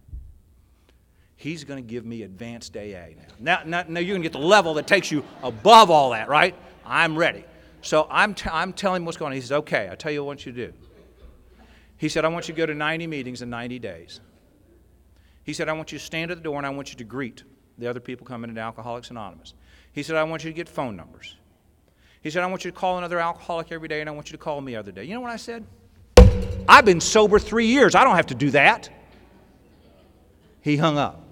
He's going to give me advanced AA now. Now, now, now you're going to get the level that takes you above all that, right? I'm ready. So I'm, t- I'm telling him what's going on. He says, okay, I'll tell you what you do. He said, I want you to go to 90 meetings in 90 days. He said, I want you to stand at the door and I want you to greet the other people coming into Alcoholics Anonymous. He said, I want you to get phone numbers. He said, I want you to call another alcoholic every day and I want you to call me other day. You know what I said? I've been sober three years. I don't have to do that. He hung up.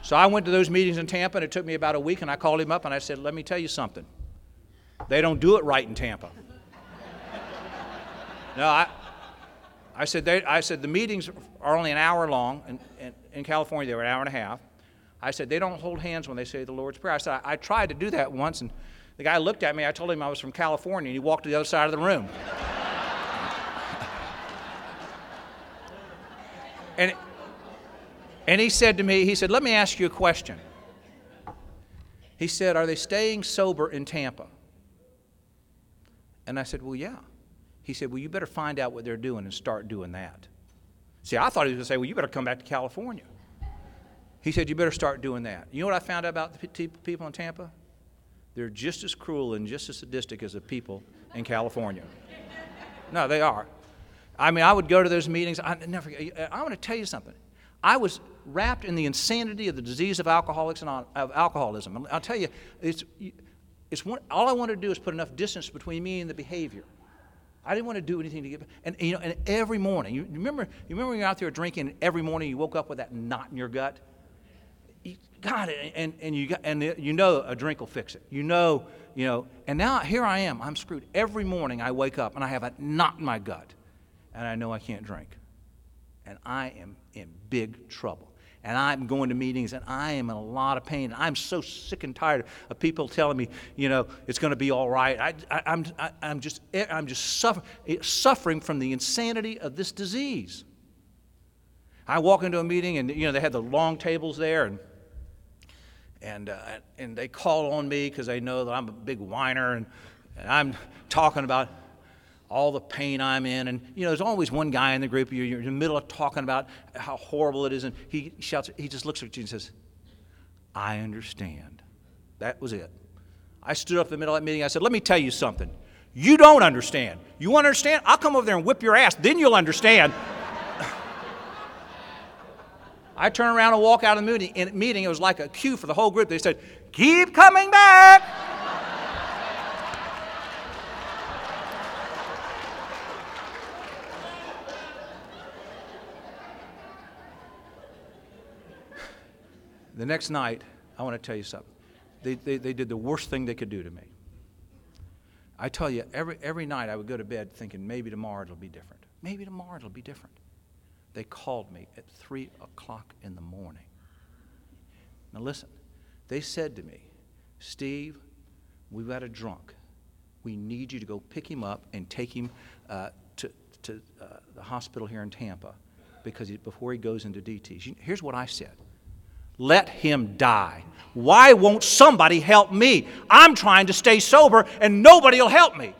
So I went to those meetings in Tampa, and it took me about a week, and I called him up and I said, Let me tell you something. They don't do it right in Tampa. no, I, I, said, they, I said, the meetings are only an hour long. In, in, in, California, they were an hour and a half. I said, they don't hold hands when they say the Lord's Prayer. I said, I, I tried to do that once, and the guy looked at me. I told him I was from California, and he walked to the other side of the room. and and he said to me, he said, Let me ask you a question. He said, Are they staying sober in Tampa? And I said, Well, yeah. He said, Well, you better find out what they're doing and start doing that. See, I thought he was going to say, Well, you better come back to California. He said, You better start doing that. You know what I found out about the people in Tampa? They're just as cruel and just as sadistic as the people in California. No, they are. I mean, I would go to those meetings. I never. Uh, I want to tell you something. I was wrapped in the insanity of the disease of alcoholics and of alcoholism. I'll tell you, it's, it's one, all I wanted to do is put enough distance between me and the behavior. I didn't want to do anything to get. And you know, and every morning, you remember, you remember when you're out there drinking, every morning you woke up with that knot in your gut. You got it, and and you got, and you know a drink will fix it. You know, you know. And now here I am. I'm screwed. Every morning I wake up and I have a knot in my gut, and I know I can't drink, and I am in big trouble. And I'm going to meetings and I am in a lot of pain. I'm so sick and tired of people telling me, you know, it's going to be all right. I, I, I'm, I, I'm just, I'm just suffer, suffering from the insanity of this disease. I walk into a meeting and, you know, they had the long tables there and and, uh, and they call on me because they know that I'm a big whiner and, and I'm talking about all the pain I'm in. And, you know, there's always one guy in the group, you're, you're in the middle of talking about how horrible it is, and he shouts, he just looks at you and says, I understand. That was it. I stood up in the middle of that meeting. I said, Let me tell you something. You don't understand. You want to understand? I'll come over there and whip your ass. Then you'll understand. I turn around and walk out of the meeting. It was like a cue for the whole group. They said, Keep coming back. The next night, I want to tell you something. They, they, they did the worst thing they could do to me. I tell you, every, every night I would go to bed thinking maybe tomorrow it'll be different. Maybe tomorrow it'll be different. They called me at 3 o'clock in the morning. Now listen, they said to me, Steve, we've got a drunk. We need you to go pick him up and take him uh, to, to uh, the hospital here in Tampa because he, before he goes into DTs. Here's what I said let him die. Why won't somebody help me? I'm trying to stay sober and nobody will help me.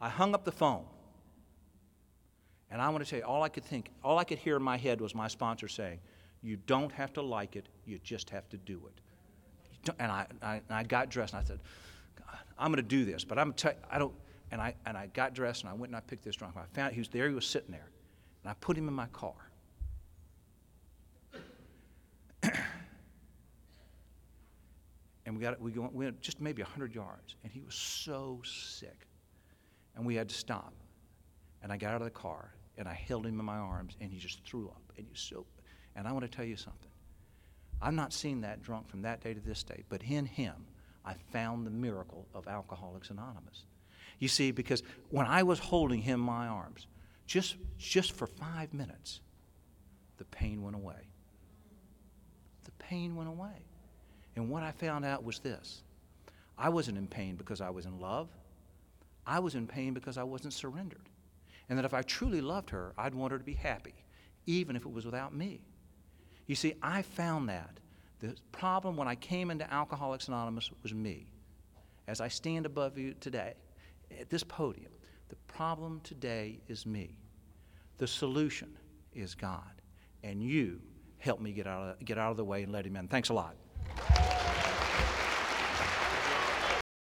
I hung up the phone. And I want to tell you, all I could think, all I could hear in my head was my sponsor saying, You don't have to like it, you just have to do it. And I, I, I got dressed and I said, I'm going to do this, but I'm you, I don't. And I, and I got dressed and I went and I picked this drunk. I found he was there, he was sitting there. And I put him in my car. And we got we, went just maybe 100 yards, and he was so sick. And we had to stop. And I got out of the car, and I held him in my arms, and he just threw up. And he so, and I want to tell you something. I'm not seeing that drunk from that day to this day, but in him, I found the miracle of Alcoholics Anonymous. You see, because when I was holding him in my arms, just, just for five minutes, the pain went away. The pain went away. And what I found out was this I wasn't in pain because I was in love, I was in pain because I wasn't surrendered. And that if I truly loved her, I'd want her to be happy, even if it was without me. You see, I found that. The problem when I came into Alcoholics Anonymous was me. As I stand above you today, at this podium, the problem today is me. The solution is God. And you help me get out of, get out of the way and let Him in. Thanks a lot.